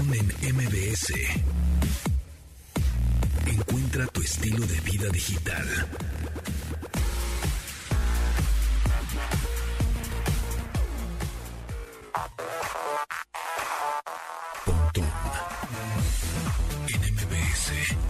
En MBS. Encuentra tu estilo de vida digital. Pontón en MBS.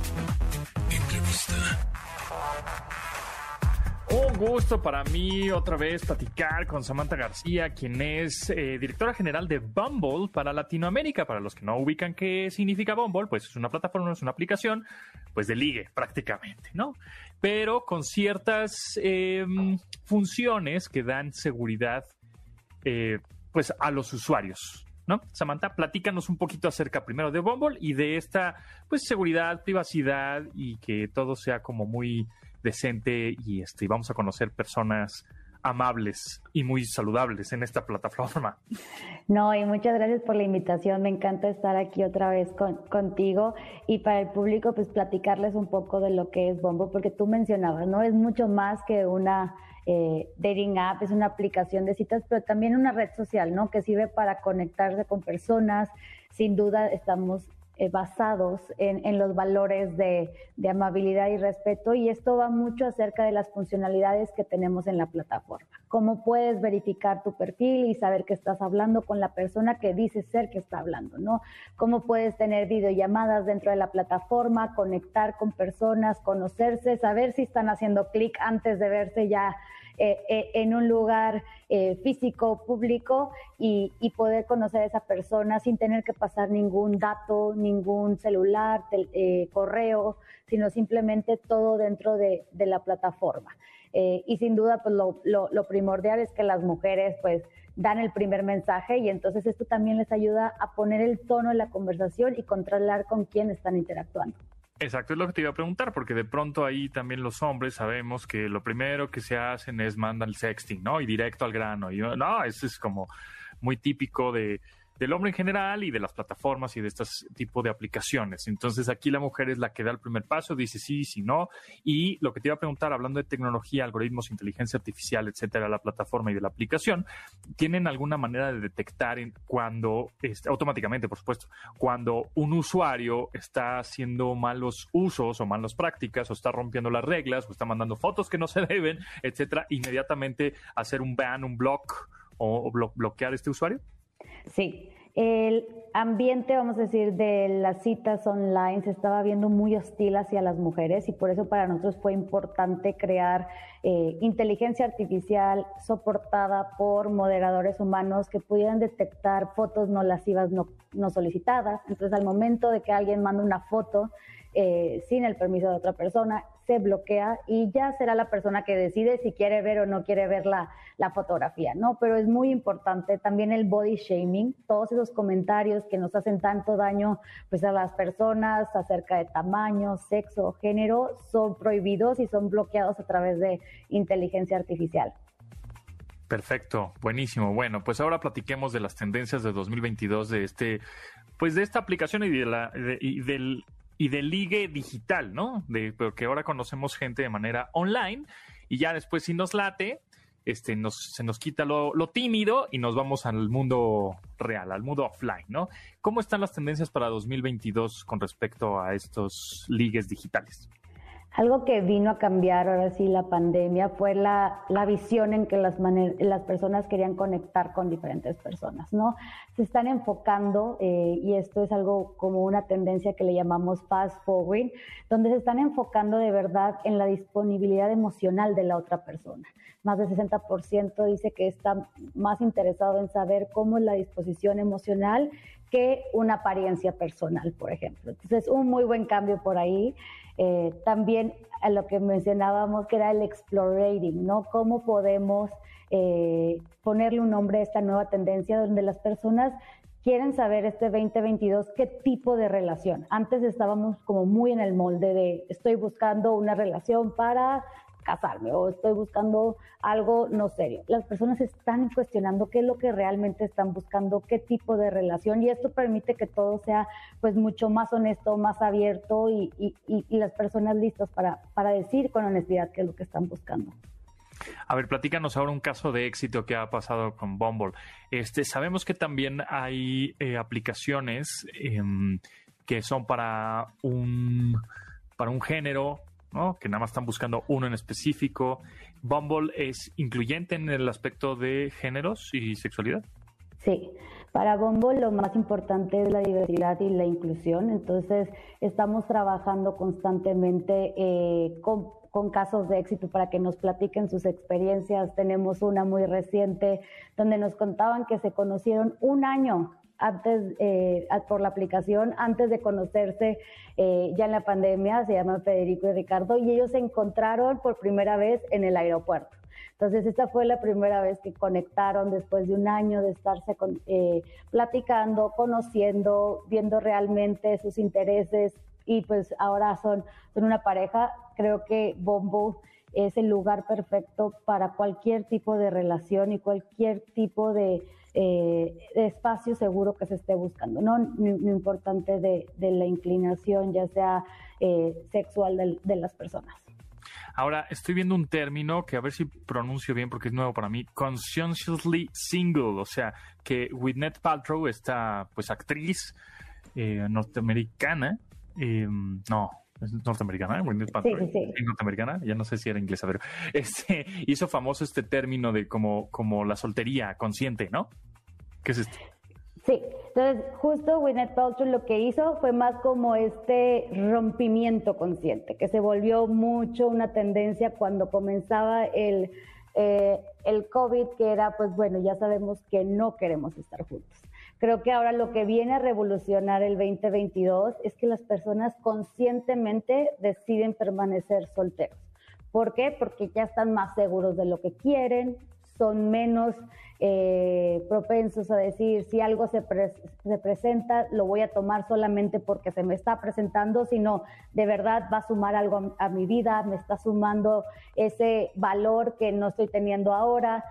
Gusto para mí otra vez platicar con Samantha García, quien es eh, directora general de Bumble para Latinoamérica. Para los que no ubican qué significa Bumble, pues es una plataforma, es una aplicación, pues de ligue prácticamente, ¿no? Pero con ciertas em, funciones que dan seguridad, eh, pues a los usuarios. ¿No? Samantha, platícanos un poquito acerca primero de Bumble y de esta pues seguridad, privacidad y que todo sea como muy decente y este, vamos a conocer personas amables y muy saludables en esta plataforma. No, y muchas gracias por la invitación. Me encanta estar aquí otra vez con, contigo y para el público, pues platicarles un poco de lo que es Bumble, porque tú mencionabas, ¿no? Es mucho más que una eh, dating app, es una aplicación de citas, pero también una red social, ¿no? Que sirve para conectarse con personas. Sin duda estamos eh, basados en, los valores de, de, amabilidad y respeto y esto va mucho acerca de las funcionalidades que tenemos en la plataforma. Cómo puedes verificar tu perfil y saber que estás hablando con la persona que dice ser que está hablando, ¿no? Cómo puedes tener videollamadas dentro de la plataforma, conectar con personas, conocerse, saber si están haciendo clic antes de verse ya eh, eh, en un lugar eh, físico, público, y, y, poder conocer a esa persona sin tener que pasar ningún dato, ningún celular, tel, eh, correo, sino simplemente todo dentro de, la plataforma. y sin duda, pues lo, lo, lo primordial es que las mujeres, pues, dan el primer mensaje y entonces esto también les ayuda a poner el tono en la conversación y controlar con quién están interactuando. Exacto, es lo que te iba a preguntar, porque de pronto ahí también los hombres sabemos que lo primero que se hacen es mandan el sexting, ¿no? Y directo al grano. Y no, eso es como muy típico de, del hombre en general y de las plataformas y de este tipo de aplicaciones. Entonces aquí la mujer es la que da el primer paso, dice sí, sí, no. Y lo que te iba a preguntar, hablando de tecnología, algoritmos, inteligencia artificial, etcétera, la plataforma y de la aplicación, ¿tienen alguna manera de detectar en cuando, este, automáticamente, por supuesto, cuando un usuario está haciendo malos usos o malas prácticas o está rompiendo las reglas o está mandando fotos que no se deben, etcétera, inmediatamente hacer un ban, un block o, o blo bloquear este usuario? Sí, el ambiente, vamos a decir, de las citas online se estaba viendo muy hostil hacia las mujeres y por eso para nosotros fue importante crear eh, inteligencia artificial soportada por moderadores humanos que pudieran detectar fotos no lascivas no, no solicitadas. Entonces, al momento de que alguien manda una foto, eh, sin el permiso de otra persona, se bloquea y ya será la persona que decide si quiere ver o no quiere ver la, la, fotografía, ¿no? Pero es muy importante también el body shaming, todos esos comentarios que nos hacen tanto daño pues a las personas acerca de tamaño, sexo, género, son prohibidos y son bloqueados a través de inteligencia artificial. Perfecto, buenísimo. Bueno, pues ahora platiquemos de las tendencias de 2022 de este, pues de esta aplicación y, de la, y del y de ligue digital, ¿no? De, porque ahora conocemos gente de manera online y ya después si nos late, este, nos, se nos quita lo, lo, tímido y nos vamos al mundo real, al mundo offline, ¿no? ¿Cómo están las tendencias para 2022 con respecto a estos ligues digitales? Algo que vino a cambiar ahora sí la pandemia fue la, la visión en que las, las, personas querían conectar con diferentes personas, ¿no? Se están enfocando, eh, y esto es algo como una tendencia que le llamamos fast forward, donde se están enfocando de verdad en la disponibilidad emocional de la otra persona. Más del 60% dice que está más interesado en saber cómo es la disposición emocional que una apariencia personal, por ejemplo. Entonces, un muy buen cambio por ahí. Eh, también a lo que mencionábamos que era el explorating, ¿no? Cómo podemos eh, ponerle un nombre a esta nueva tendencia donde las personas quieren saber este 2022 qué tipo de relación. Antes estábamos como muy en el molde de estoy buscando una relación para casarme o estoy buscando algo no serio. Las personas están cuestionando qué es lo que realmente están buscando, qué tipo de relación y esto permite que todo sea pues mucho más honesto, más abierto y, y, y las personas listas para, para decir con honestidad qué es lo que están buscando. A ver, platícanos ahora un caso de éxito que ha pasado con Bumble. Este, sabemos que también hay eh, aplicaciones em, que son para un, para un género, ¿no? que nada más están buscando uno en específico. ¿Bumble es incluyente en el aspecto de géneros y sexualidad? Sí, para Bumble lo más importante es la diversidad y la inclusión, entonces estamos trabajando constantemente eh, con con casos de éxito para que nos platiquen sus experiencias. Tenemos una muy reciente donde nos contaban que se conocieron un año antes eh, por la aplicación, antes de conocerse eh, ya en la pandemia, se llaman Federico y Ricardo, y ellos se encontraron por primera vez en el aeropuerto. Entonces, esta fue la primera vez que conectaron después de un año de estarse eh, platicando, conociendo, viendo realmente sus intereses y pues ahora son, son una pareja. Creo que Bombo es el lugar perfecto para cualquier tipo de relación y cualquier tipo de, eh, espacio seguro que se esté buscando, no, no, importante de, la inclinación, ya sea eh, sexual de, las personas. Ahora, estoy viendo un término que a ver si pronuncio bien porque es nuevo para mí, conscientiously single, o sea, que Gwyneth Paltrow, esta pues actriz eh, norteamericana, no, es norteamericana, ¿eh? norteamericana, ya no sé si era inglesa, pero este, hizo famoso este término de como, como la soltería consciente, ¿no? ¿Qué es esto? Sí, entonces justo Gwyneth Paltrow lo que hizo fue más como este rompimiento consciente, que se volvió mucho una tendencia cuando comenzaba el, eh, el COVID, que era, pues bueno, ya sabemos que no queremos estar juntos. Creo que ahora lo que viene a revolucionar el 2022 es que las personas conscientemente deciden permanecer solteros. ¿Por qué? Porque ya están más seguros de lo que quieren, son menos eh, propensos a decir si algo se, se, presenta, lo voy a tomar solamente porque se me está presentando, sino de verdad va a sumar algo a mi vida, me está sumando ese valor que no estoy teniendo ahora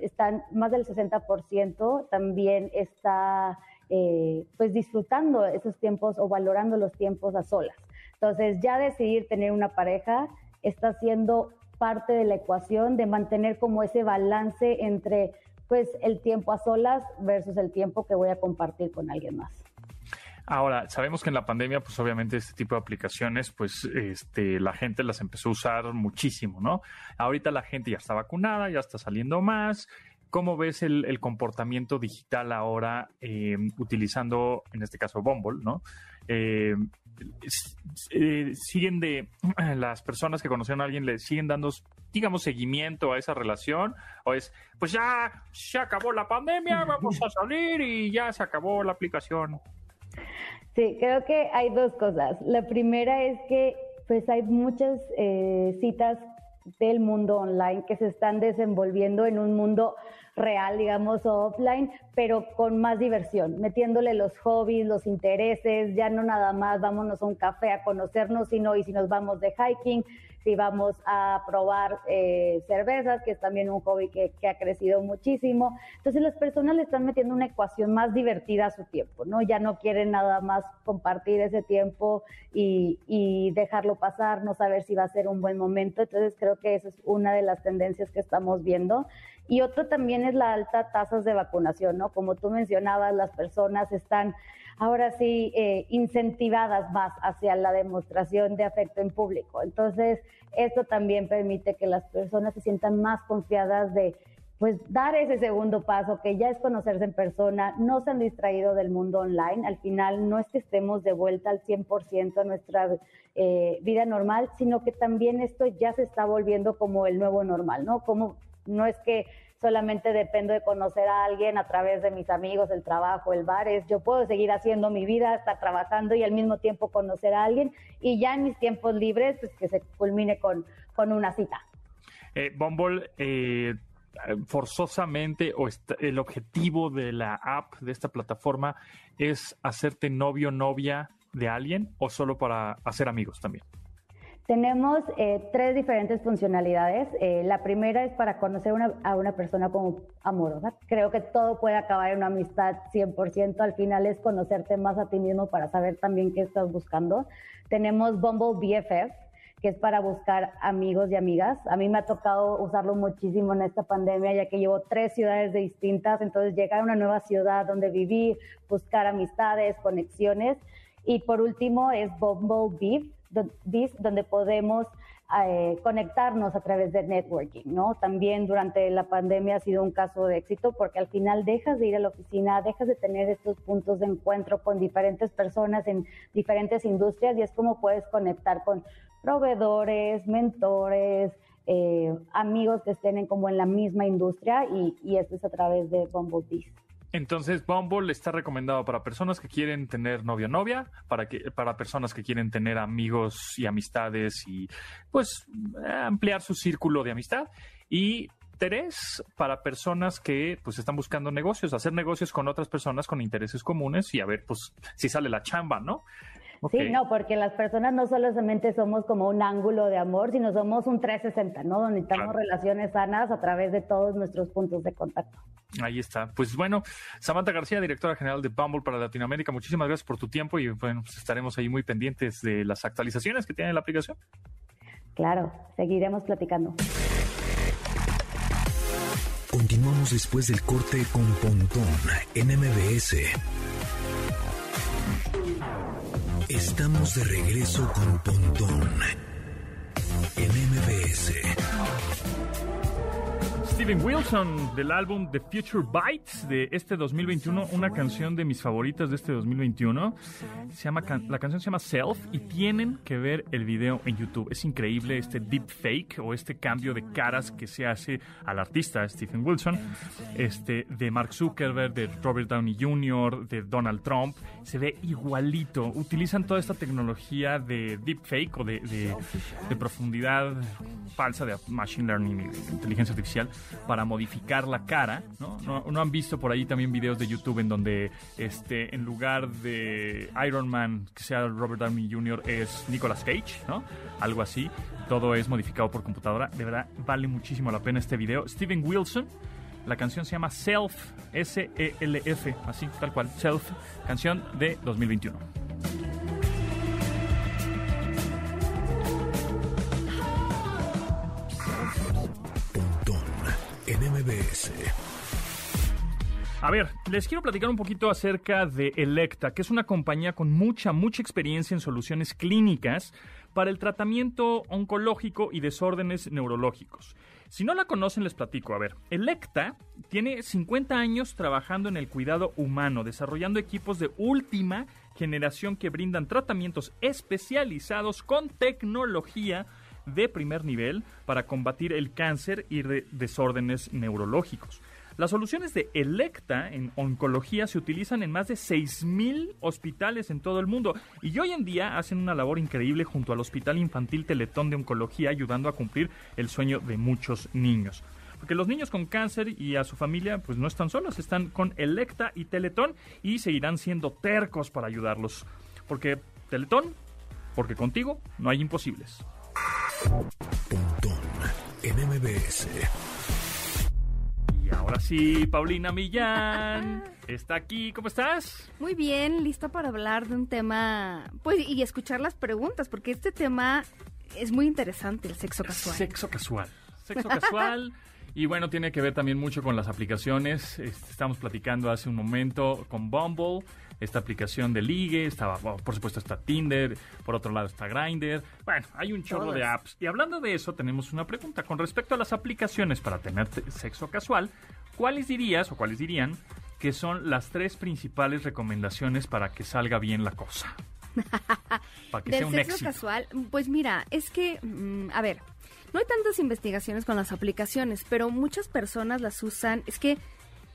están más del 60% también está eh, pues disfrutando esos tiempos o valorando los tiempos a solas. Entonces ya decidir tener una pareja está siendo parte de la ecuación de mantener como ese balance entre pues el tiempo a solas versus el tiempo que voy a compartir con alguien más. Ahora, sabemos que en la pandemia, pues obviamente este tipo de aplicaciones, pues este, la gente las empezó a usar muchísimo, ¿no? Ahorita la gente ya está vacunada, ya está saliendo más. ¿Cómo ves el, comportamiento digital ahora eh, utilizando, en este caso, Bumble, ¿no? Eh, eh, siguen de las personas que conocieron a alguien le siguen dando digamos seguimiento a esa relación o es pues ya se acabó la pandemia vamos a salir y ya se acabó la aplicación Sí, creo que hay dos cosas. La primera es que pues hay muchas eh, citas del mundo online que se están desenvolviendo en un mundo real, digamos, o offline, pero con más diversión, metiéndole los hobbies, los intereses, ya no nada más vámonos a un café a conocernos, sino y si nos vamos de hiking, si vamos a probar eh, cervezas, que es también un hobby que, ha crecido muchísimo. Entonces las personas le están metiendo una ecuación más divertida a su tiempo, ¿no? Ya no quieren nada más compartir ese tiempo y, y dejarlo pasar, no saber si va a ser un buen momento. Entonces creo que esa es una de las tendencias que estamos viendo. Y otro también es la alta tasas de vacunación, ¿no? Como tú mencionabas, las personas están ahora sí eh, incentivadas más hacia la demostración de afecto en público. Entonces, esto también permite que las personas se sientan más confiadas de pues dar ese segundo paso, que ya es conocerse en persona, no se han distraído del mundo online, al final no es que estemos de vuelta al 100% a nuestra eh, vida normal, sino que también esto ya se está volviendo como el nuevo normal, ¿no? Como no es que solamente dependo de conocer a alguien a través de mis amigos, el trabajo, el bar, es yo puedo seguir haciendo mi vida, estar trabajando y al mismo tiempo conocer a alguien y ya en mis tiempos libres, pues que se culmine con, con una cita. Eh, Bumble, eh, forzosamente o el objetivo de la app, de esta plataforma, es hacerte novio, novia de alguien o solo para hacer amigos también? Tenemos eh, tres diferentes funcionalidades. Eh, la primera es para conocer a una persona como amorosa. Creo que todo puede acabar en una amistad 100%. Al final es conocerte más a ti mismo para saber también qué estás buscando. Tenemos Bumble BFF, que es para buscar amigos y amigas. A mí me ha tocado usarlo muchísimo en esta pandemia, ya que llevo tres ciudades distintas, entonces llegar a una nueva ciudad donde vivir, buscar amistades, conexiones. Y por último es Bumble Beef, donde podemos eh, conectarnos a través de networking, ¿no? También durante la pandemia ha sido un caso de éxito porque al final dejas de ir a la oficina, dejas de tener estos puntos de encuentro con diferentes personas en diferentes industrias y es como puedes conectar con proveedores, mentores, eh, amigos que estén en, como en la misma industria y, esto es a través de Bumblebees. Entonces, Bumble está recomendado para personas que quieren tener novio o novia, para, que, para personas que quieren tener amigos y amistades y, pues, ampliar su círculo de amistad. Y tres, para personas que, pues, están buscando negocios, hacer negocios con otras personas con intereses comunes y a ver, pues, si sale la chamba, ¿no? Sí, no, porque las personas no solamente somos como un ángulo de amor, sino somos un 360, ¿no? Donde estamos relaciones sanas a través de todos nuestros puntos de contacto. Ahí está. Pues bueno, Samantha García, directora general de Bumble para Latinoamérica, muchísimas gracias por tu tiempo y bueno, pues estaremos ahí muy pendientes de las actualizaciones que tiene la aplicación. Claro, seguiremos platicando. Continuamos después del corte con Pontón en MBS. Estamos de regreso con Pontón en MBS. Steven Wilson del álbum The Future Bites de este 2021, una canción de mis favoritas de este 2021. Se llama, la canción se llama Self y tienen que ver el video en YouTube. Es increíble este deep fake o este cambio de caras que se hace al artista Stephen Wilson, este, de Mark Zuckerberg, de Robert Downey Jr., de Donald Trump. Se ve igualito. Utilizan toda esta tecnología de deep fake o de, profundidad falsa de machine learning inteligencia artificial para modificar la cara, ¿no? ¿no? han visto por ahí también videos de YouTube en donde este, en lugar de Iron Man, que sea Robert Downey Jr., es Nicolas Cage, ¿no? Algo así. Todo es modificado por computadora. De verdad, vale muchísimo la pena este video. Steven Wilson. La canción se llama Self, S-E-L-F, así, tal cual, Self, canción de 2021. A ver, les quiero platicar un poquito acerca de Electa, que es una compañía con mucha, mucha experiencia en soluciones clínicas para el tratamiento oncológico y desórdenes neurológicos. Si no la conocen, les platico. A ver, Electa tiene 50 años trabajando en el cuidado humano, desarrollando equipos de última generación que brindan tratamientos especializados con tecnología de primer nivel para combatir el cáncer y desórdenes neurológicos. Las soluciones de Electa en oncología se utilizan en más de 6.000 hospitales en todo el mundo y hoy en día hacen una labor increíble junto al Hospital Infantil Teletón de Oncología ayudando a cumplir el sueño de muchos niños. Porque los niños con cáncer y a su familia pues no están solos, están con Electa y Teletón y seguirán siendo tercos para ayudarlos. Porque Teletón, porque contigo no hay imposibles. Pontón en MBS. Y ahora sí, Paulina Millán está aquí. ¿Cómo estás? Muy bien, lista para hablar de un tema, pues, y escuchar las preguntas, porque este tema es muy interesante, el sexo casual. Sexo casual. Sexo casual. Y bueno, tiene que ver también mucho con las aplicaciones. Este, estamos platicando hace un momento con Bumble esta aplicación de ligue, estaba, por supuesto está Tinder, por otro lado está Grindr. Bueno, hay un chorro de apps. Y hablando de eso, tenemos una pregunta. Con respecto a las aplicaciones para tener sexo casual, ¿cuáles dirías o cuáles dirían que son las tres principales recomendaciones para que salga bien la cosa? para que sea un sexo casual, pues mira, es que, mm, a ver, no hay tantas investigaciones con las aplicaciones, pero muchas personas las usan. Es que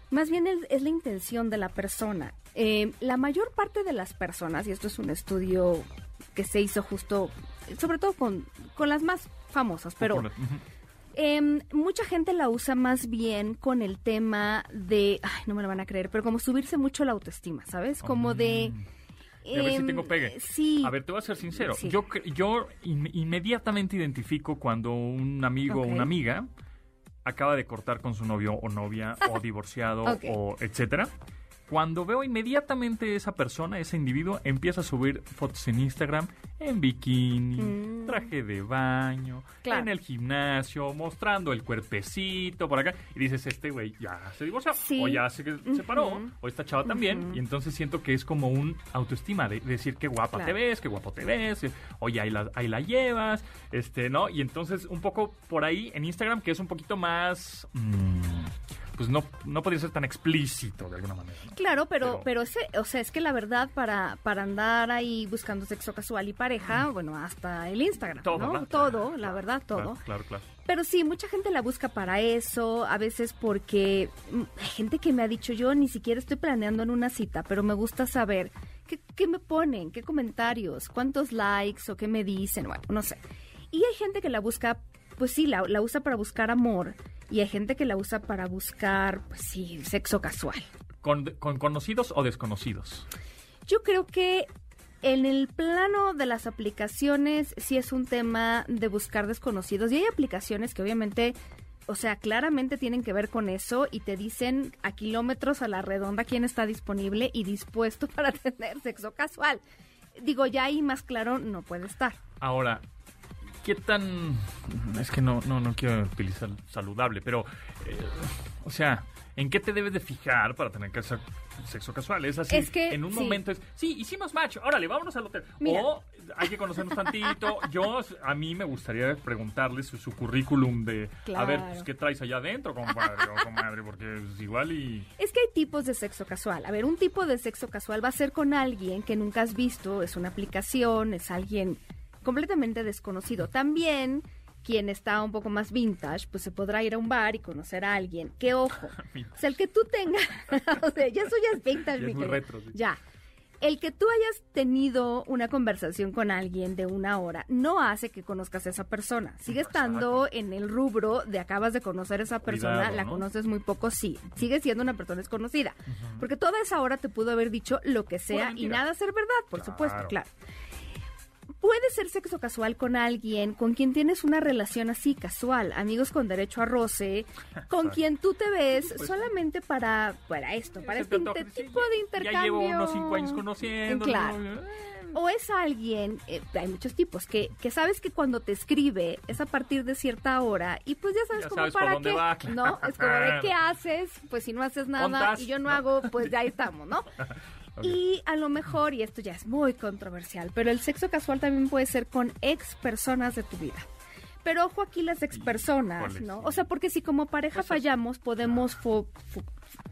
más bien es, la intención de la persona. Eh, la mayor parte de las personas, y esto es un estudio que se hizo justo, sobre todo con, con las más famosas, pero em, mucha gente la usa más bien con el tema de, ay, no me lo van a creer, pero como subirse mucho la autoestima, ¿sabes? Como de... a ver si tengo em, pegue. Sí. A ver, te voy a ser sincero. Yo, yo inmediatamente identifico cuando un amigo o una amiga acaba de cortar con su novio o novia o divorciado o etcétera cuando veo inmediatamente esa persona, ese individuo, empieza a subir fotos en Instagram en bikini, mm. traje de baño, en el gimnasio, mostrando el cuerpecito por acá. Y dices, este güey ya se divorció, o ya se separó, o esta chava también. Y entonces siento que es como un autoestima de, decir qué guapa te ves, qué guapo te ves, oye, ahí la, ahí la llevas, este, ¿no? Y entonces un poco por ahí en Instagram, que es un poquito más... Mm, pues no, no podría ser tan explícito de alguna manera. Claro, pero, pero, ese, o sea, es que la verdad para, para andar ahí buscando sexo casual y pareja, bueno, hasta el Instagram, todo, ¿no? Todo, la verdad, todo. Claro, claro, Pero sí, mucha gente la busca para eso, a veces porque mm, hay gente que me ha dicho, yo ni siquiera estoy planeando en una cita, pero me gusta saber qué, qué me ponen, qué comentarios, cuántos likes o qué me dicen, bueno, no sé. Y hay gente que la busca, pues sí, la, la usa para buscar amor y hay gente que la usa para buscar, pues sí, sexo casual. ¿Con, conocidos o desconocidos? Yo creo que en el plano de las aplicaciones sí es un tema de buscar desconocidos y hay aplicaciones que obviamente, o sea, claramente tienen que ver con eso y te dicen a kilómetros a la redonda quién está disponible y dispuesto para tener sexo casual. Digo, ya ahí más claro no puede estar. Ahora, ¿qué tan... Es que no, no, no quiero utilizar saludable, pero... Eh, o sea, ¿en qué te debes de fijar para tener que hacer sexo casual? Es así, es que, en un momento es, sí, hicimos match, órale, vámonos al hotel. O hay que conocernos tantito. Yo, a mí me gustaría preguntarles su, currículum de, a ver, pues, ¿qué traes allá adentro, compadre o comadre? Porque es igual y... Es que hay tipos de sexo casual. A ver, un tipo de sexo casual va a ser con alguien que nunca has visto, es una aplicación, es alguien completamente desconocido. También quien está un poco más vintage, pues se podrá ir a un bar y conocer a alguien. ¡Qué ojo! o sea, el que tú tengas, o sea, ya eso ya es vintage, mi Ya. El que tú hayas tenido una conversación con alguien de una hora no hace que conozcas a esa persona. Sigue estando en el rubro de acabas de conocer a esa persona, la conoces muy poco, sí. Sigue siendo una persona desconocida. Porque toda esa hora te pudo haber dicho lo que sea y nada ser verdad, por supuesto, claro puede ser sexo casual con alguien con quien tienes una relación así casual, amigos con derecho a roce, con quien tú te ves pues solamente para, para esto, para este tipo de intercambio. Ya llevo unos cinco años conociendo. Claro. O es alguien, eh, hay muchos tipos, que, que sabes que cuando te escribe es a partir de cierta hora y pues ya sabes como para qué, ¿no? Es como de qué haces, pues si no haces nada y yo no hago, pues ya estamos, ¿no? Y a lo mejor, y esto ya es muy controversial, pero el sexo casual también puede ser con ex personas de tu vida. Pero ojo aquí las ex personas, ¿no? O sea, porque si como pareja fallamos, podemos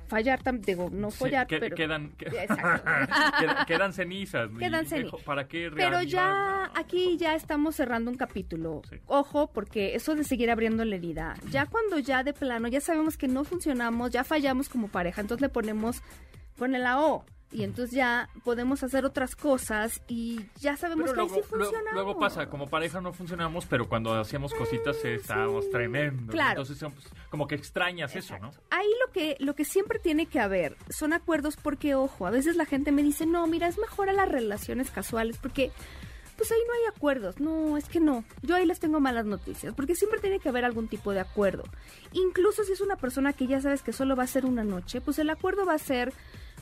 fallar, digo, no fallar, pero... Quedan, quedan, cenizas. Quedan cenizas. ¿Para qué Pero ya aquí ya estamos cerrando un capítulo. Ojo, porque eso de seguir abriendo la herida, ya cuando ya de plano, ya sabemos que no funcionamos, ya fallamos como pareja, entonces le ponemos, pone la O y entonces ya podemos hacer otras cosas y ya sabemos que luego, sí funcionamos. Luego pasa, como pareja no funcionamos, pero cuando hacíamos cositas eh, estábamos tremendo. Claro. Entonces pues, como que extrañas eso, ¿no? Ahí lo que, lo que siempre tiene que haber son acuerdos porque, ojo, a veces la gente me dice, no, mira, es mejor a las relaciones casuales porque pues ahí no hay acuerdos. No, es que no. Yo ahí les tengo malas noticias, porque siempre tiene que haber algún tipo de acuerdo. Incluso si es una persona que ya sabes que solo va a ser una noche, pues el acuerdo va a ser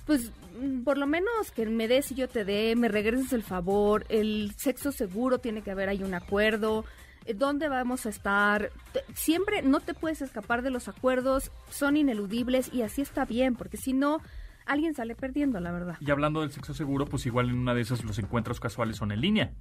pues mm, por lo menos que me des y yo te dé, me regreses el favor, el sexo seguro tiene que haber ahí un acuerdo, eh, dónde vamos a estar, siempre no te puedes escapar de los acuerdos, son ineludibles y así está bien, porque si no alguien sale perdiendo, la verdad. Y hablando del sexo seguro, pues igual en una de esas los encuentros casuales son en línea.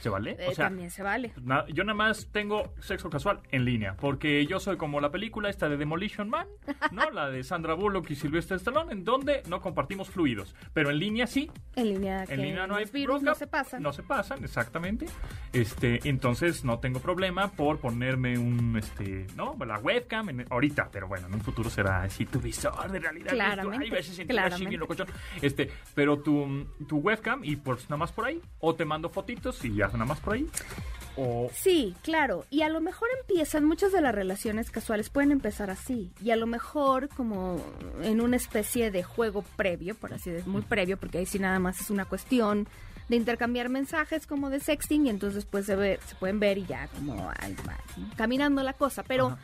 ¿Se vale? o eh, sea, también se vale. yo nada más tengo sexo casual en línea, porque yo soy como la película esta de Demolition Man, ¿no? la de Sandra Bullock y Sylvester Stallone, en donde no compartimos fluidos, pero en línea sí. En línea, en línea no hay virus, no se pasan. No se pasan, exactamente. Este, entonces no tengo problema por ponerme un, este, ¿no? La webcam ahorita, pero bueno, en un futuro será así tu visor de realidad. Claramente. Hay veces bien Este, pero tu, tu webcam y pues nada más por ahí, o te mando fotitos y ya nada más por ahí. O... Sí, claro. Y a lo mejor empiezan, muchas de las relaciones casuales pueden empezar así. Y a lo mejor como en una especie de juego previo, por así decirlo, muy previo, porque ahí sí nada más es una cuestión de intercambiar mensajes como de sexting y entonces pues se, ve, se pueden ver y ya como caminando la cosa. Pero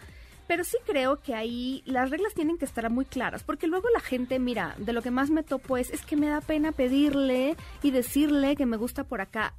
Pero sí creo que ahí las reglas tienen que estar muy claras, porque luego la gente, mira, de lo que más me topo es, es que me da pena pedirle y decirle que me gusta por acá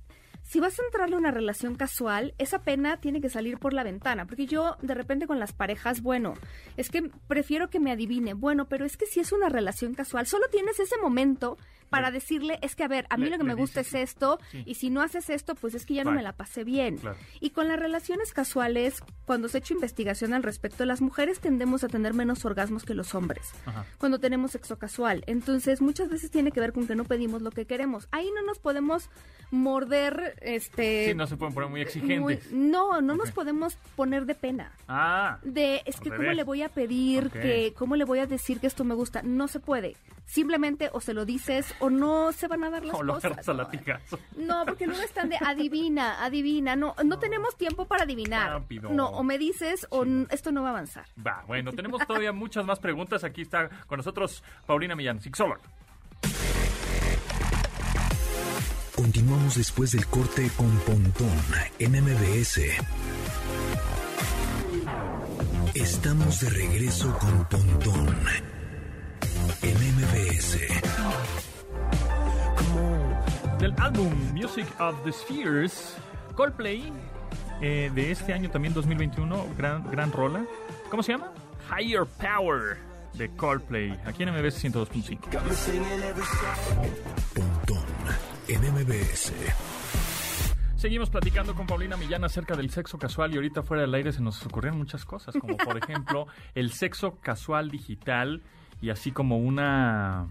si vas a entrarle a una relación casual, esa pena tiene que salir por la ventana, porque yo de repente con las parejas, bueno, es que prefiero que me adivine, bueno, pero es que si es una relación casual, solo tienes ese momento para decirle, es que a ver, a mí lo que me gusta es esto, y si no haces esto, pues es que ya no me la pasé bien. Y con las relaciones casuales, cuando se ha hecho investigación al respecto, las mujeres tendemos a tener menos orgasmos que los hombres cuando tenemos sexo casual. Entonces, muchas veces tiene que ver con que no pedimos lo que queremos. Ahí no nos podemos morder, este... Sí, no se pueden poner muy exigentes. no, no nos podemos poner de pena. Ah. De, es que cómo le voy a pedir, que cómo le voy a decir que esto me gusta. No se puede. Simplemente o se lo dices o no se van a dar las o cosas. a no. latigazo. no, porque luego están de adivina, adivina. No, no tenemos tiempo para adivinar. Rápido. No, o me dices o esto no va a avanzar. Va, bueno, tenemos todavía muchas más preguntas. Aquí está con nosotros Paulina Millán, sexóloga. Continuamos después del corte con Pontón en MBS. Estamos de regreso con Pontón en MBS. Del álbum Music of the Spheres, Coldplay, eh, de este año también 2021, gran, gran rola. ¿Cómo se llama? Higher Power de Coldplay, aquí en MBS 102.5. Pontón en MBS. Seguimos platicando con Paulina Millán acerca del sexo casual y ahorita fuera del aire se nos ocurrieron muchas cosas, como por ejemplo el sexo casual digital y así como una...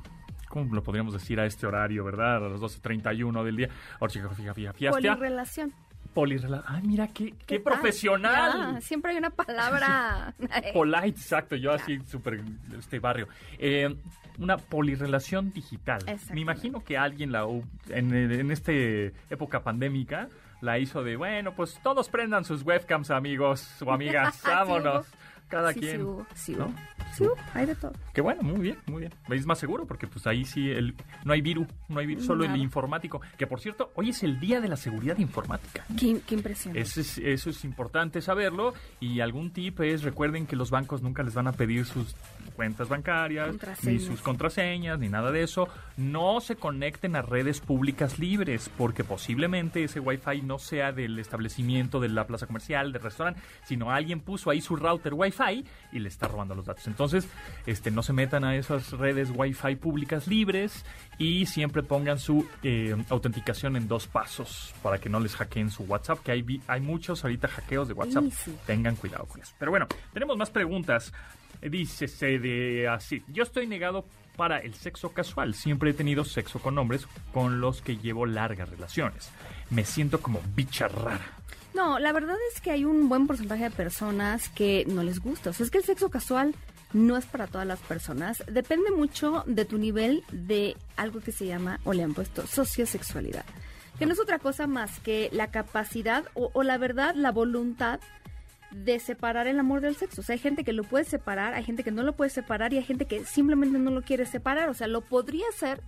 ¿Cómo lo podríamos decir a este horario, verdad? A las 12.31 del día. Polirrelación. Polirrelación. Ay, mira, qué, qué profesional. siempre hay una palabra. Polite, exacto. Yo así, súper, este barrio. Eh, una polirrelación digital. Me imagino que alguien la en, en esta época pandémica la hizo de, bueno, pues todos prendan sus webcams, amigos o amigas, vámonos. Cada quien. Sí, Sí, hay de todo. Qué bueno, muy bien, muy bien. Es más seguro porque pues ahí sí el, no hay virus, no hay virus, solo el informático. Que por cierto, hoy es el día de la seguridad informática. Qué, qué impresión. Eso es, eso es importante saberlo. Y algún tip es, recuerden que los bancos nunca les van a pedir sus cuentas bancarias, ni sus contraseñas, ni nada de eso. No se conecten a redes públicas libres, porque posiblemente ese Wi-Fi no sea del establecimiento, de la plaza comercial, del restaurante, sino alguien puso ahí su router Wi-Fi y le está robando los datos. Entonces, este, no se metan a esas redes Wi-Fi públicas libres y siempre pongan su eh, autenticación en dos pasos para que no les hackeen su WhatsApp, que hay, hay muchos ahorita hackeos de WhatsApp. Tengan cuidado con eso. Pero bueno, tenemos más preguntas. Dice de así, yo estoy negado para el sexo casual. Siempre he tenido sexo con hombres con los que llevo largas relaciones. Me siento como bicha rara. No, la verdad es que hay un buen porcentaje de personas que no les gusta. O sea, es que el sexo casual no es para todas las personas. Depende mucho de tu nivel de algo que se llama, o le han puesto, sociosexualidad. Que no es otra cosa más que la capacidad o, o la verdad, la voluntad de separar el amor del sexo. O sea, hay gente que lo puede separar, hay gente que no lo puede separar y hay gente que simplemente no lo quiere separar. O sea, lo podría hacer,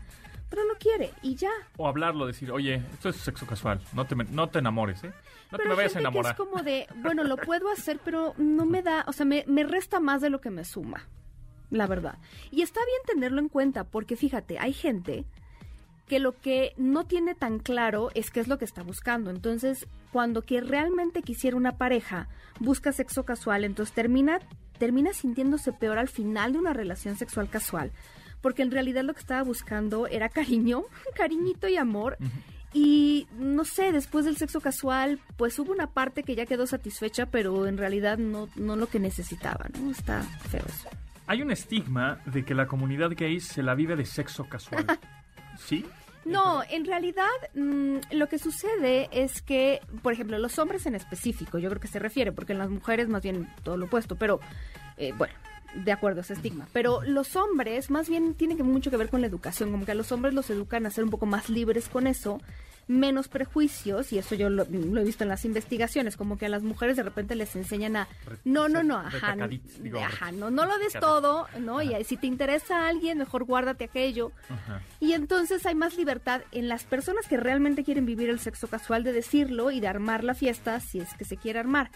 pero no quiere y ya. O hablarlo, decir, oye, esto es sexo casual, no te, no te enamores, ¿eh? No te me vayas a enamorar. es como de, bueno, lo puedo hacer, pero no me da, o sea, me, me resta más de lo que me suma, la verdad. Y está bien tenerlo en cuenta, porque fíjate, hay gente que lo que no tiene tan claro es qué es lo que está buscando. Entonces, cuando que realmente quisiera una pareja, busca sexo casual, entonces termina, termina sintiéndose peor al final de una relación sexual casual. Porque en realidad lo que estaba buscando era cariño, cariñito y amor. Y no sé, después del sexo casual, pues hubo una parte que ya quedó satisfecha, pero en realidad no, no lo que necesitaba, ¿no? Está feo eso. Hay un estigma de que la comunidad gay se la vive de sexo casual. ¿Sí? No, en realidad mmm, lo que sucede es que, por ejemplo, los hombres en específico, yo creo que se refiere, porque en las mujeres más bien todo lo opuesto, pero eh, bueno, de acuerdo, ese estigma. Pero los hombres más bien tienen que mucho que ver con la educación, como que a los hombres los educan a ser un poco más libres con eso menos prejuicios, y eso yo lo, lo, he visto en las investigaciones, como que a las mujeres de repente les enseñan a, no, no, no, ajá, no, ajá, no, no lo des todo, ¿no? Ajá. Y si te interesa a alguien, mejor guárdate aquello. Ajá. Y entonces hay más libertad en las personas que realmente quieren vivir el sexo casual de decirlo y de armar la fiesta si es que se quiere armar.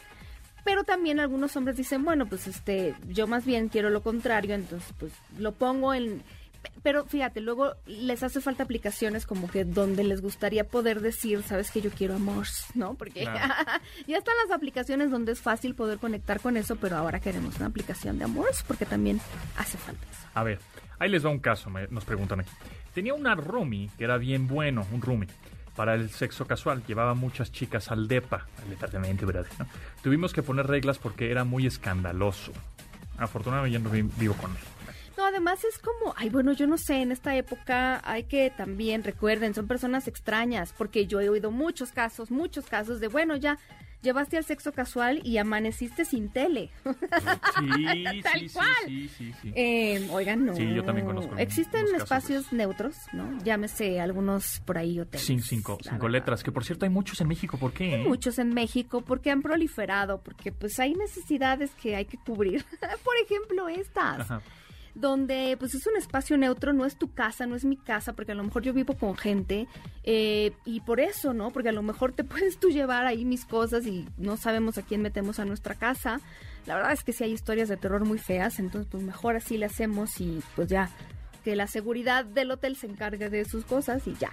Pero también algunos hombres dicen, bueno, pues este, yo más bien quiero lo contrario, entonces pues lo pongo en pero fíjate, luego les hace falta aplicaciones como que donde les gustaría poder decir, sabes que yo quiero amor, ¿no? Porque ya están las aplicaciones donde es fácil poder conectar con eso, pero ahora queremos una aplicación de amor porque también hace falta eso. A ver, ahí les va un caso, nos preguntan aquí. Tenía una roomie que era bien bueno, un roomie para el sexo casual. Llevaba muchas chicas al DEPA, al departamento, ¿verdad? Tuvimos que poner reglas porque era muy escandaloso. Afortunadamente ya no vivo con él. No, además es como, ay, bueno, yo no sé, en esta época hay que también, recuerden, son personas extrañas, porque yo he oído muchos casos, muchos casos de, bueno, ya llevaste al sexo casual y amaneciste sin tele. Sí, Tal sí, cual. sí, sí, sí, eh, oigan, no. Sí, yo también conozco. Existen espacios neutros, ¿no? Llámese algunos por ahí hoteles. Sin cinco, cinco letras, que por cierto hay muchos en México, ¿por qué? Hay muchos en México porque han proliferado, porque pues hay necesidades que hay que cubrir. por ejemplo, estas. Ajá donde pues es un espacio neutro, no es tu casa, no es mi casa, porque a lo mejor yo vivo con gente eh, y por eso, ¿no? Porque a lo mejor te puedes tú llevar ahí mis cosas y no sabemos a quién metemos a nuestra casa. La verdad es que sí hay historias de terror muy feas, entonces pues mejor así le hacemos y pues ya que la seguridad del hotel se encargue de sus cosas y ya.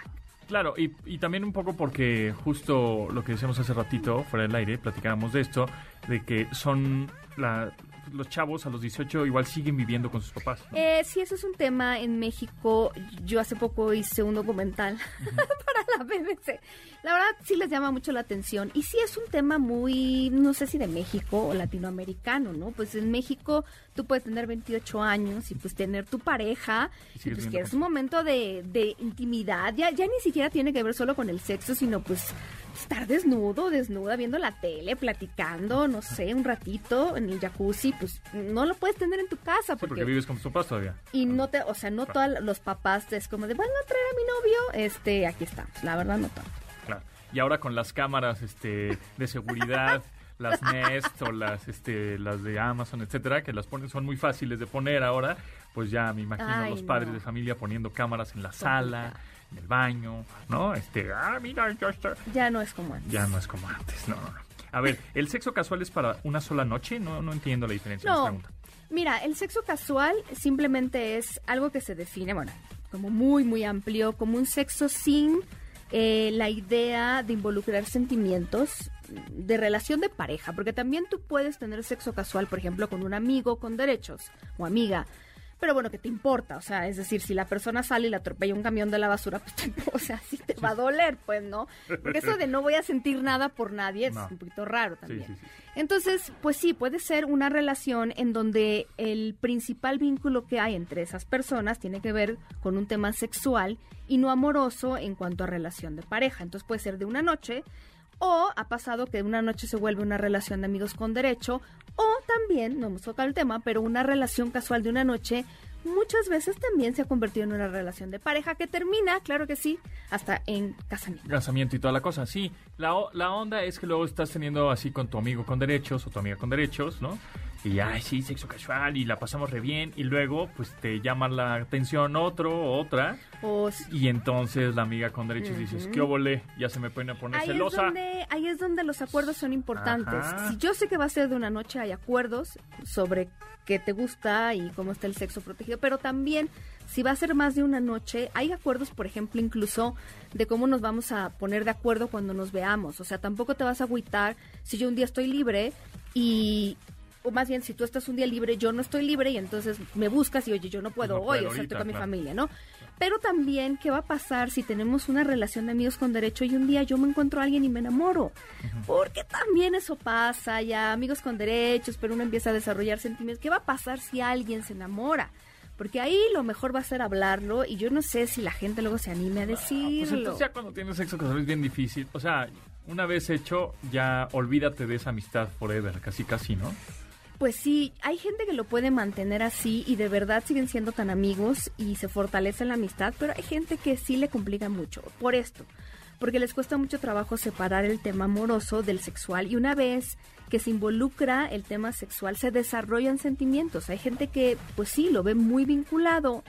Claro, y, y, también un poco porque justo lo que decíamos hace ratito, fuera del aire, platicábamos de esto, de que son la, los chavos a los 18 igual siguen viviendo con sus papás. Eh, sí, eso es un tema en México. Yo hace poco hice un documental para la BBC. La verdad sí les llama mucho la atención. Y sí es un tema muy, no sé si de México o latinoamericano, ¿no? Pues en México tú puedes tener 28 años y pues tener tu pareja y, pues que es un momento de, de intimidad. Ya, ya ni siquiera tiene que ver solo con el sexo, sino pues estar desnudo, desnuda, viendo la tele, platicando, no sé, un ratito en el jacuzzi, pues no lo puedes tener en tu casa. Porque, porque vives con tus papás todavía. Y no te, o sea, no todos los papás es como de, a traer a mi novio, este, aquí estamos, la verdad no todo. Claro. Y ahora con las cámaras este, de seguridad. las Nest o las este las de Amazon, etcétera, que las ponen son muy fáciles de poner ahora, pues ya me imagino los padres de familia poniendo cámaras en la sala, el baño, ¿no? Este, ah, mira, ya no es como antes. Ya no es como antes, no, no, A ver, ¿el sexo casual es para una sola noche? No, no entiendo la diferencia. No, mira, el sexo casual simplemente es algo que se define, bueno, como muy, muy amplio, como un sexo sin eh, la idea de involucrar sentimientos de relación de pareja, porque también tú puedes tener sexo casual, por ejemplo, con un amigo con derechos o amiga, pero bueno, ¿qué te importa? O sea, es decir, si la persona sale y le atropella un camión de la basura, pues te, o sea, sí te va a doler, pues, ¿no? Porque eso de no voy a sentir nada por nadie es un poquito raro también. Entonces, pues sí, puede ser una relación en donde el principal vínculo que hay entre esas personas tiene que ver con un tema sexual y no amoroso en cuanto a relación de pareja. Entonces puede ser de una noche o ha pasado que una noche se vuelve una relación de amigos con derecho, o también, no hemos tocado el tema, pero una relación casual de una noche muchas veces también se ha convertido en una relación de pareja que termina, claro que sí, hasta en casamiento. Casamiento y toda la cosa, sí. La, la onda es que luego estás teniendo así con tu amigo con derechos o tu amiga con derechos, ¿no? Y ay, sí, sexo casual y la pasamos re bien y luego pues te llama la atención otro o otra y entonces la amiga con derechos dices, ¿qué óvole? Ya se me pueden a poner ahí celosa. Es donde, ahí es donde los acuerdos son importantes. Si yo sé que va a ser de una noche, hay acuerdos sobre qué te gusta y cómo está el sexo protegido, pero también si va a ser más de una noche, hay acuerdos, por ejemplo, incluso de cómo nos vamos a poner de acuerdo cuando nos veamos. O sea, tampoco te vas a agüitar si yo un día estoy libre y o más bien si tú estás un día libre, yo no estoy libre y entonces me buscas y oye, yo no puedo hoy, o sea, estoy con mi familia, ¿no? Pero también, ¿qué va a pasar si tenemos una relación de amigos con derecho y un día yo me encuentro a alguien y me enamoro? Porque también eso pasa, ya amigos con derechos, pero uno empieza a desarrollar sentimientos. ¿Qué va a pasar si alguien se enamora? Porque ahí lo mejor va a ser hablarlo y yo no sé si la gente luego se anime a pues decirlo. pues entonces ya cuando tienes sexo casual es bien difícil. O sea, una vez hecho, ya olvídate de esa amistad forever, casi casi, ¿no? Pues sí, hay gente que lo puede mantener así y de verdad siguen siendo tan amigos y se fortalece la amistad, pero hay gente que sí le complica mucho por esto, porque les cuesta mucho trabajo separar el tema amoroso del sexual y una vez que se involucra el tema sexual se desarrollan sentimientos. Hay gente que pues sí lo ve muy vinculado,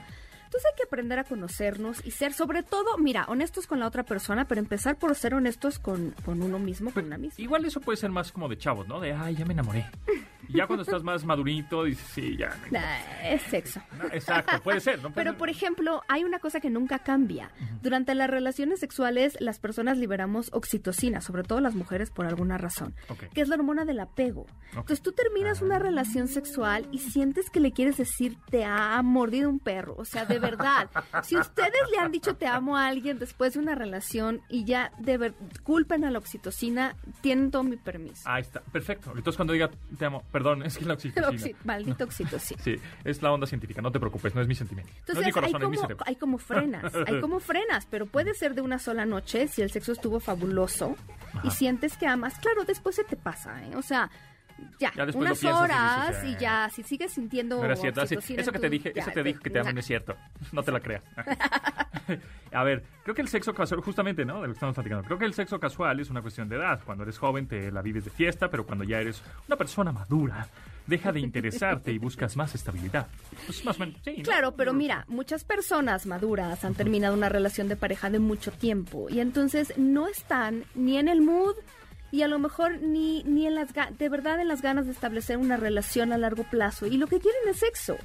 Entonces hay que aprender a conocernos y ser, sobre todo, mira, honestos con la otra persona, pero empezar por ser honestos con, con uno mismo, con una misma. Igual eso puede ser más como de chavos, ¿no? De, ay, ya me enamoré. Y ya cuando estás más madurito, dices, sí, ya. es sexo. exacto, puede ser. ¿no? Pero, por ejemplo, hay una cosa que nunca cambia. Durante las relaciones sexuales, las personas liberamos oxitocina, sobre todo las mujeres por alguna razón, que es la hormona del apego. Entonces tú terminas una ah. relación sexual y sientes que le quieres decir te ha mordido un perro. O sea, de verdad. si ustedes le han dicho te amo a alguien después de una relación y ya de ver, culpen a la oxitocina, tienen todo mi permiso. Ahí está, perfecto. Entonces cuando diga te amo, perdón, es que la oxitocina. maldito oxitocina. Sí, es la onda científica, no te preocupes, no es mi sentimiento. Entonces, no es mi corazón, hay, como, es mi cerebro. hay como frenas, hay como frenas, pero puede ser de una sola noche si el sexo estuvo fabuloso y sientes que amas. Claro, después se te pasa, ¿eh? O sea, ya, unas horas y, ya, si sigues sintiendo no cierto, Eso que te dije, eso te dije que te amo no es cierto. No te la creas. a ver, creo que el sexo casual, justamente, ¿no? De lo que estamos platicando. Creo que el sexo casual es una cuestión de edad. Cuando eres joven te la vives de fiesta, pero cuando ya eres una persona madura, deja de interesarte y buscas más estabilidad. Pues más sí, Claro, pero mira, muchas personas maduras han terminado una relación de pareja de mucho tiempo y entonces no están ni en el mood y a lo mejor ni, ni en las de verdad en las ganas de establecer una relación a largo plazo y lo que quieren es sexo.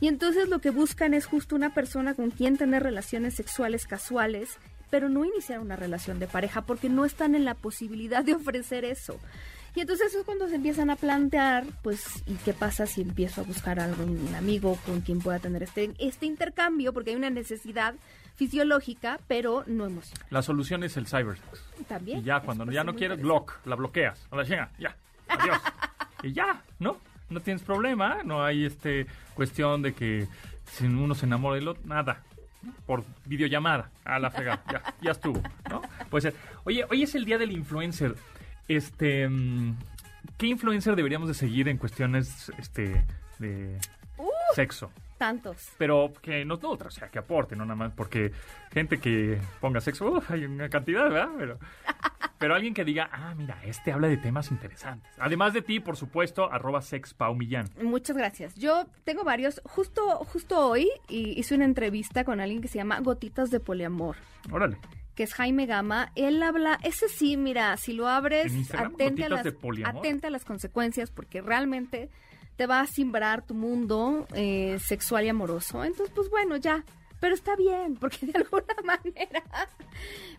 Y entonces lo que buscan es justo una persona con quien tener relaciones sexuales casuales, pero no iniciar una relación de pareja porque no están en la posibilidad de ofrecer eso. Y entonces eso es cuando se empiezan a plantear, pues, ¿y qué pasa si empiezo a buscar a algún amigo con quien pueda tener este, este intercambio? Porque hay una necesidad fisiológica, pero no emocional. La solución es el cybersex. También. Y ya, cuando ya no quieres, block, la bloqueas. A la ya, adiós. y ya, ¿no? No tienes problema, no hay este cuestión de que si uno se enamora del otro, nada. Por videollamada, a la fregada, ya, ya estuvo, ¿no? Puede ser. Oye, hoy es el día del influencer. Este, mm, ¿qué influencer deberíamos de seguir en cuestiones este, de uh. sexo? Tantos. Pero que nos nutra, o sea, que aporte, no nada más, porque gente que ponga sexo, hay una cantidad, ¿verdad? Pero, pero alguien que diga, ah, mira, este habla de temas interesantes. Además de ti, por supuesto, arroba sexpaumillán. Muchas gracias. Yo tengo varios. Justo, justo hoy hice una entrevista con alguien que se llama Gotitas de Poliamor. Órale que es Jaime Gama, él habla, ese sí, mira, si lo abres, atente a, las, atente a las consecuencias, porque realmente te va a simbrar tu mundo eh, sexual y amoroso. Entonces, pues bueno, ya. Pero está bien, porque de alguna manera,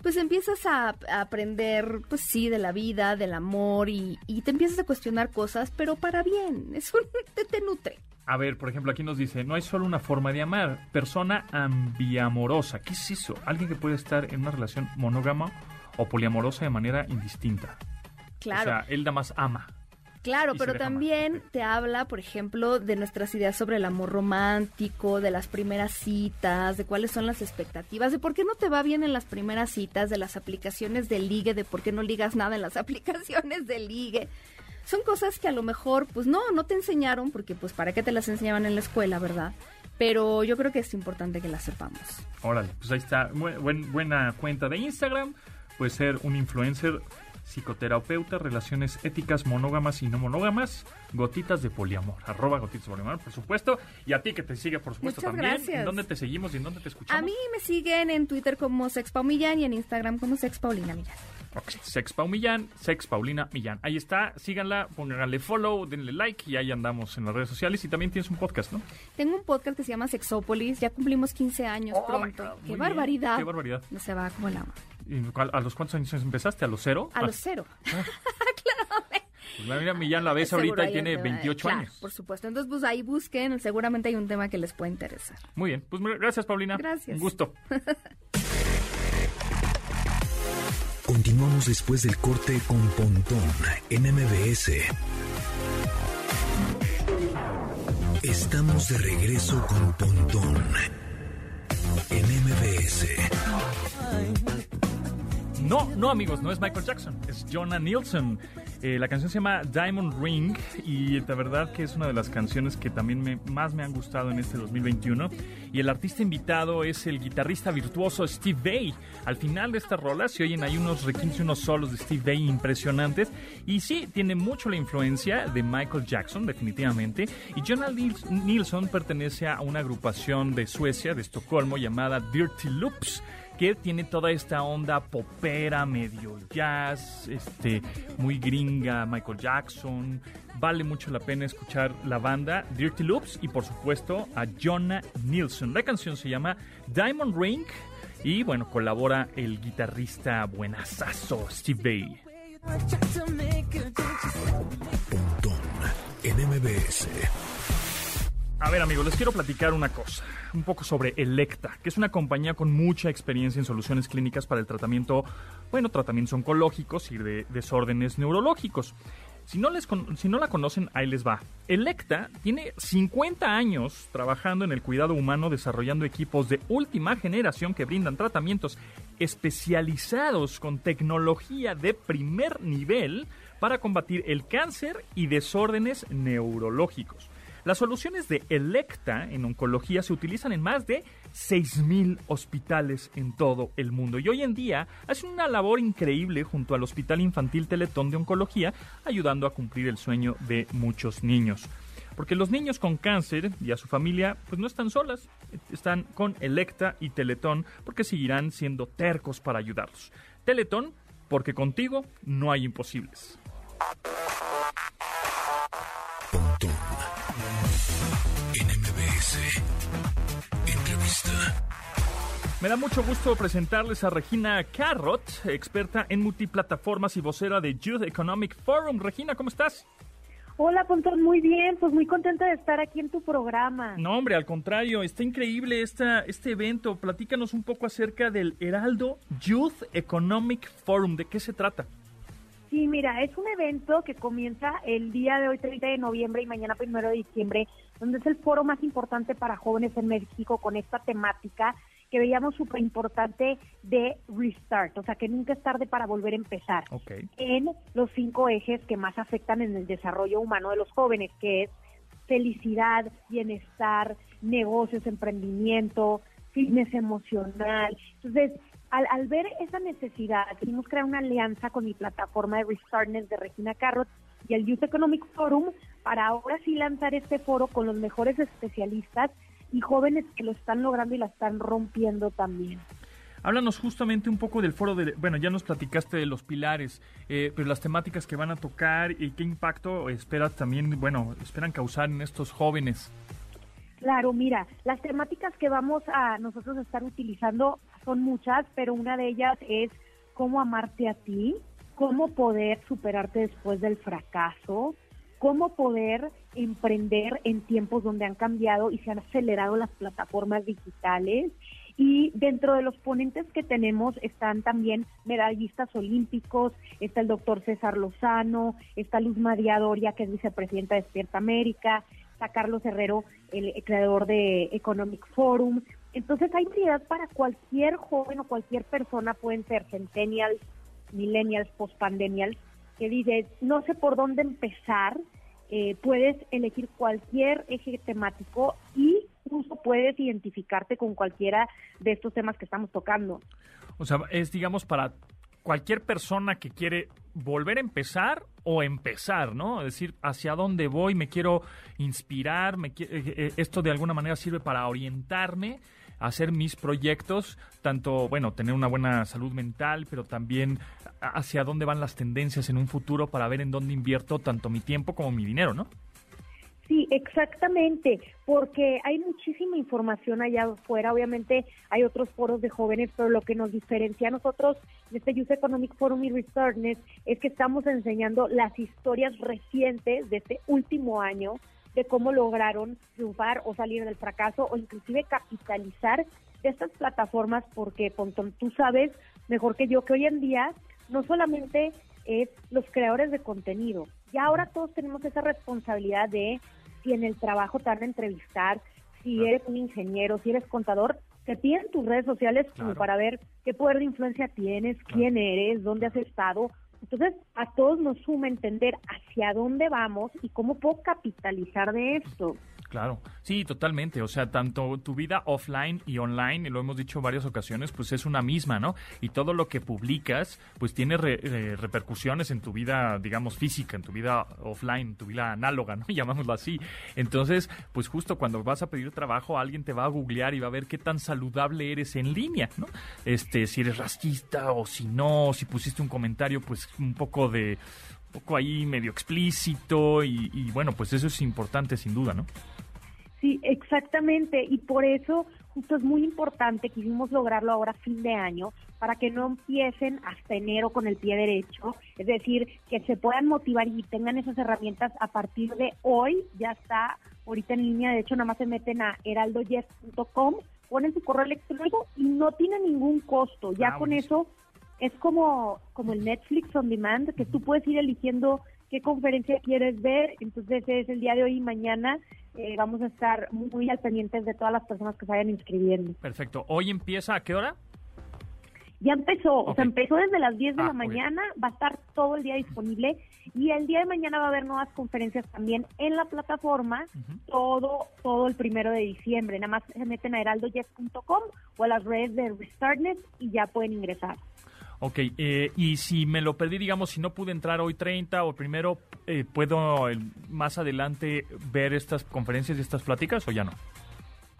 pues empiezas a, aprender, pues sí, de la vida, del amor, y, te empiezas a cuestionar cosas, pero para bien, es un, te, te nutre. A ver, por ejemplo, aquí nos dice, no hay solo una forma de amar, persona ambiamorosa. ¿Qué es eso? Alguien que puede estar en una relación monógama o poliamorosa de manera indistinta. Claro. O sea, él nada más ama. Claro, pero también te habla, por ejemplo, de nuestras ideas sobre el amor romántico, de las primeras citas, de cuáles son las expectativas, de por qué no te va bien en las primeras citas, de las aplicaciones de ligue, de por qué no ligas nada en las aplicaciones de ligue. Son cosas que a lo mejor, pues no, no te enseñaron, porque pues para qué te las enseñaban en la escuela, ¿verdad? Pero yo creo que es importante que las sepamos. Órale, pues ahí está, buena cuenta de Instagram, puede ser un influencer psicoterapeuta, relaciones éticas monógamas y no monógamas, gotitas de poliamor, arroba gotitas de poliamor, por supuesto, y a ti que te sigue, por supuesto, también. ¿En dónde te seguimos y en dónde te escuchamos? A mí me siguen en Twitter como Sexpaumillán y en Instagram como Sexpaulina Millán. Okay. Sex Millán, Sex Paulina Millán. Ahí está, síganla, pónganle follow, denle like y ahí andamos en las redes sociales. Y también tienes un podcast, ¿no? Tengo un podcast que se llama Sexópolis, ya cumplimos 15 años oh pronto. ¡Qué barbaridad! ¡Qué barbaridad! No se va como agua. ¿A los cuántos años empezaste? ¿A los cero? A los cero. Ah. claro. Pues mira, Millán la ves ahorita y tiene 28 años. Por supuesto. Entonces, pues ahí busquen. Seguramente hay un tema que les puede interesar. Muy bien. Pues gracias, Paulina. Gracias. Un gusto. Continuamos después del corte con Pontón en MBS. Estamos de regreso con Pontón en MBS. No, no amigos, no es Michael Jackson, es Jonah Nielsen. Eh, la canción se llama Diamond Ring y la verdad que es una de las canciones que también me, más me han gustado en este 2021. Y el artista invitado es el guitarrista virtuoso Steve Vai. Al final de esta rola se oyen ahí unos requintes y unos solos de Steve Vai impresionantes. Y sí, tiene mucho la influencia de Michael Jackson, definitivamente. Y Jonah Nielsen pertenece a una agrupación de Suecia, de Estocolmo, llamada Dirty Loops que tiene toda esta onda popera, medio jazz, este, muy gringa, Michael Jackson. Vale mucho la pena escuchar la banda Dirty Loops y por supuesto a Jonah Nielsen. La canción se llama Diamond Ring y bueno, colabora el guitarrista buenazazo Steve Bay. en MBS. A ver amigos, les quiero platicar una cosa, un poco sobre Electa, que es una compañía con mucha experiencia en soluciones clínicas para el tratamiento, bueno, tratamientos oncológicos y de desórdenes neurológicos. Si no, les si no la conocen, ahí les va. Electa tiene 50 años trabajando en el cuidado humano, desarrollando equipos de última generación que brindan tratamientos especializados con tecnología de primer nivel para combatir el cáncer y desórdenes neurológicos. Las soluciones de Electa en oncología se utilizan en más de 6.000 hospitales en todo el mundo y hoy en día hacen una labor increíble junto al Hospital Infantil Teletón de Oncología, ayudando a cumplir el sueño de muchos niños. Porque los niños con cáncer y a su familia pues no están solas, están con Electa y Teletón porque seguirán siendo tercos para ayudarlos. Teletón, porque contigo no hay imposibles. Me da mucho gusto presentarles a Regina Carrot, experta en multiplataformas y vocera de Youth Economic Forum. Regina, ¿cómo estás? Hola, Pontón, muy bien, pues muy contenta de estar aquí en tu programa. No, hombre, al contrario, está increíble esta, este evento. Platícanos un poco acerca del Heraldo Youth Economic Forum. ¿De qué se trata? Sí, mira, es un evento que comienza el día de hoy, 30 de noviembre, y mañana, 1 de diciembre, donde es el foro más importante para jóvenes en México con esta temática que veíamos súper importante de restart, o sea, que nunca es tarde para volver a empezar. En los cinco ejes que más afectan en el desarrollo humano de los jóvenes, que es felicidad, bienestar, negocios, emprendimiento, fitness emocional. Entonces, al, ver esa necesidad, quisimos crear una alianza con mi plataforma de Restartness de Regina Carrot y el Youth Economic Forum para ahora sí lanzar este foro con los mejores especialistas y jóvenes que lo están logrando y la están rompiendo también. Háblanos justamente un poco del foro de, bueno, ya nos platicaste de los pilares, eh, pero las temáticas que van a tocar y qué impacto esperas también, bueno, esperan causar en estos jóvenes. Claro, mira, las temáticas que vamos a nosotros estar utilizando son muchas, pero una de ellas es cómo amarte a ti, cómo poder superarte después del fracaso, cómo poder emprender en tiempos donde han cambiado y se han acelerado las plataformas digitales. Y dentro de los ponentes que tenemos están también medallistas olímpicos, está el doctor César Lozano, está Luz María Doria, que es vicepresidenta de Despierta América, está Carlos Herrero, el creador de Economic Forum. Entonces hay utilidad para cualquier joven o cualquier persona, pueden ser centennials, millennials, postpandemials, que dices, no sé por dónde empezar, eh, puedes elegir cualquier eje temático y incluso puedes identificarte con cualquiera de estos temas que estamos tocando. O sea, es digamos para cualquier persona que quiere volver a empezar o empezar, ¿no? Es decir, hacia dónde voy, me quiero inspirar, me eh, eh, esto de alguna manera sirve para orientarme hacer mis proyectos, tanto, bueno, tener una buena salud mental, pero también hacia dónde van las tendencias en un futuro para ver en dónde invierto tanto mi tiempo como mi dinero, ¿no? Sí, exactamente, porque hay muchísima información allá afuera. Obviamente hay otros foros de jóvenes, pero lo que nos diferencia a nosotros de este Youth Economic Forum y Restartness es que estamos enseñando las historias recientes de este último año de cómo lograron triunfar o salir del fracaso o inclusive capitalizar de estas plataformas porque Pontón, tú sabes mejor que yo que hoy en día no solamente es los creadores de contenido, ya ahora todos tenemos esa responsabilidad de si en el trabajo te van a entrevistar, si eres un ingeniero, si eres contador, te piden tus redes sociales como para ver qué poder de influencia tienes, quién eres, dónde has estado. Entonces, a todos nos suma entender hacia dónde vamos y cómo puedo capitalizar de esto. Claro, sí, totalmente. O sea, tanto tu vida offline y online, y lo hemos dicho en varias ocasiones, pues es una misma, ¿no? Y todo lo que publicas, pues tiene eh, repercusiones en tu vida, digamos, física, en tu vida offline, en tu vida análoga, ¿no? Llamámoslo así. Entonces, pues justo cuando vas a pedir trabajo, alguien te va a googlear y va a ver qué tan saludable eres en línea, ¿no? Este, si eres racista o si no, si pusiste un comentario, pues un poco de poco ahí medio explícito y, y, bueno, pues eso es importante sin duda, ¿no? Sí, exactamente. Y por eso justo es muy importante, quisimos lograrlo ahora fin de año, para que no empiecen hasta enero con el pie derecho. Es decir, que se puedan motivar y tengan esas herramientas a partir de hoy. Ya está ahorita en línea, de hecho, nada más se meten a heraldoyes.com, ponen su correo electrónico y no tiene ningún costo. Ya ah, con eso es como, como el Netflix on demand, que tú puedes ir eligiendo qué conferencia quieres ver. Entonces es el día de hoy y mañana. Eh, vamos a estar muy, al pendientes de todas las personas que se vayan inscribiendo. Perfecto. ¿Hoy empieza a qué hora? Ya empezó, o sea, empezó desde las 10 de ah, la mañana, va a estar todo el día disponible y el día de mañana va a haber nuevas conferencias también en la plataforma, todo todo el primero de diciembre. Nada más se meten a heraldoyes.com o a las redes de Restartnet y ya pueden ingresar. Ok, eh, y si me lo perdí, digamos, si no pude entrar hoy 30 o primero, eh, ¿puedo más adelante ver estas conferencias y estas pláticas o ya no?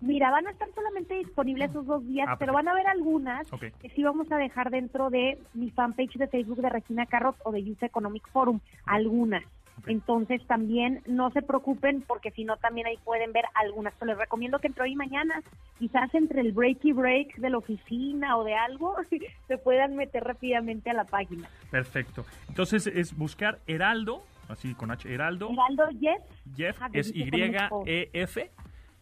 Mira, van a estar solamente disponibles esos dos días, ah, pero van a haber algunas que sí vamos a dejar dentro de mi fanpage de Facebook de Regina Carrot o de Youth Economic Forum, algunas. Entonces también no se preocupen porque si no también ahí pueden ver algunas. Pero les recomiendo que entre hoy y mañana, quizás entre el break y break de la oficina o de algo, se puedan meter rápidamente a la página. Perfecto. Entonces es buscar Heraldo, así con H, Heraldo. Heraldo Jeff. Jeff es Y-E-F.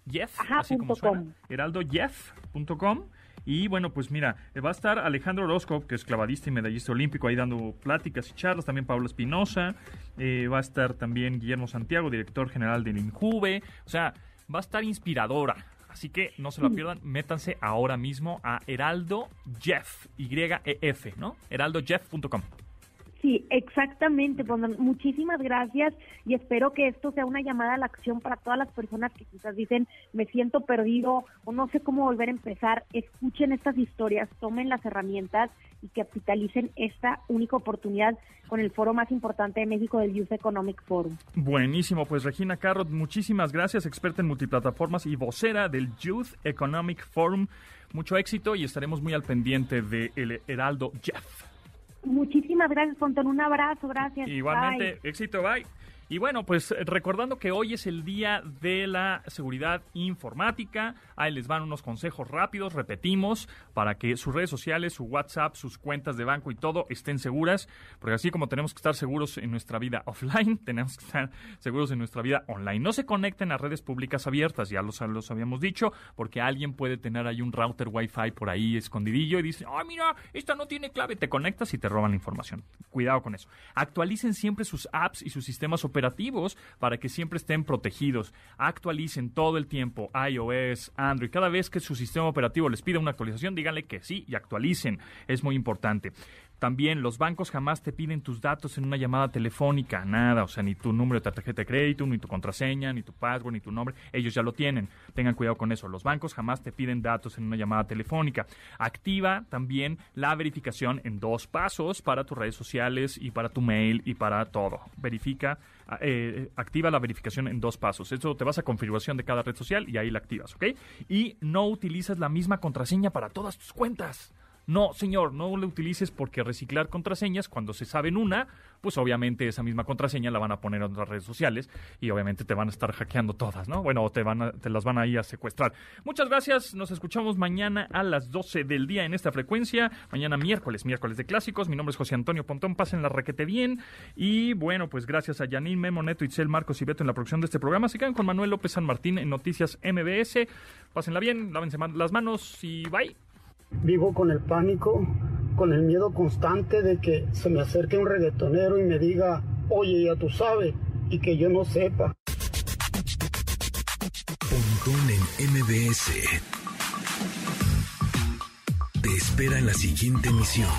Jeff, así como suena. HeraldoJeff.com y bueno, pues mira, eh, va a estar Alejandro Orozco, que es clavadista y medallista olímpico, ahí dando pláticas y charlas, también Pablo Espinosa, eh, va a estar también Guillermo Santiago, director general del INJUVE, o sea, va a estar inspiradora. Así que no se lo pierdan, métanse ahora mismo a Heraldo Jeff, Y-E-F, ¿no? heraldojeff.com. Sí, exactamente. Pues, muchísimas gracias y espero que esto sea una llamada a la acción para todas las personas que quizás dicen me siento perdido o no sé cómo volver a empezar. Escuchen estas historias, tomen las herramientas y capitalicen esta única oportunidad con el foro más importante de México del Youth Economic Forum. Buenísimo, pues Regina Carrot, muchísimas gracias, experta en multiplataformas y vocera del Youth Economic Forum. Mucho éxito y estaremos muy al pendiente de el Heraldo Jeff. Muchísimas gracias, Pontón. Un abrazo, gracias. Igualmente, éxito, bye. Y bueno, pues recordando que hoy es el día de la seguridad informática, ahí les van unos consejos rápidos, repetimos, para que sus redes sociales, su WhatsApp, sus cuentas de banco y todo estén seguras, porque así como tenemos que estar seguros en nuestra vida offline, tenemos que estar seguros en nuestra vida online. No se conecten a redes públicas abiertas, ya los, los habíamos dicho, porque alguien puede tener ahí un router Wi-Fi por ahí escondidillo y dice, ah, mira, esta no tiene clave, te conectas y te roban la información. Cuidado con eso. Actualicen siempre sus apps y sus sistemas operativos operativos para que siempre estén protegidos. Actualicen todo el tiempo iOS, Android. Cada vez que su sistema operativo les pida una actualización, díganle que sí y actualicen. Es muy importante. También los bancos jamás te piden tus datos en una llamada telefónica, nada, o sea, ni tu número de tarjeta de crédito, ni tu contraseña, ni tu password, ni tu nombre, ellos ya lo tienen. Tengan cuidado con eso. Los bancos jamás te piden datos en una llamada telefónica. Activa también la verificación en dos pasos para tus redes sociales y para tu mail y para todo. Verifica, eh, activa la verificación en dos pasos. Eso te vas a configuración de cada red social y ahí la activas, ¿ok? Y no utilizas la misma contraseña para todas tus cuentas. No, señor, no lo utilices porque reciclar contraseñas, cuando se saben una, pues obviamente esa misma contraseña la van a poner en otras redes sociales y obviamente te van a estar hackeando todas, ¿no? Bueno, te, van te las van a ir a secuestrar. Muchas gracias, nos escuchamos mañana a las 12 del día en esta frecuencia. Mañana miércoles, miércoles de clásicos. Mi nombre es José Antonio Pontón, pasen la requete bien. Y bueno, pues gracias a Janine, Memo, Neto, Itzel, Marcos y Beto en la producción de este programa. Se quedan con Manuel López San Martín en Noticias MBS. Pásenla bien, lávense las manos y bye. Vivo con el pánico, con el miedo constante de que se me acerque un reggaetonero y me diga, oye, ya tú sabes, y que yo no sepa. Pontón en MBS. te espera en la siguiente emisión.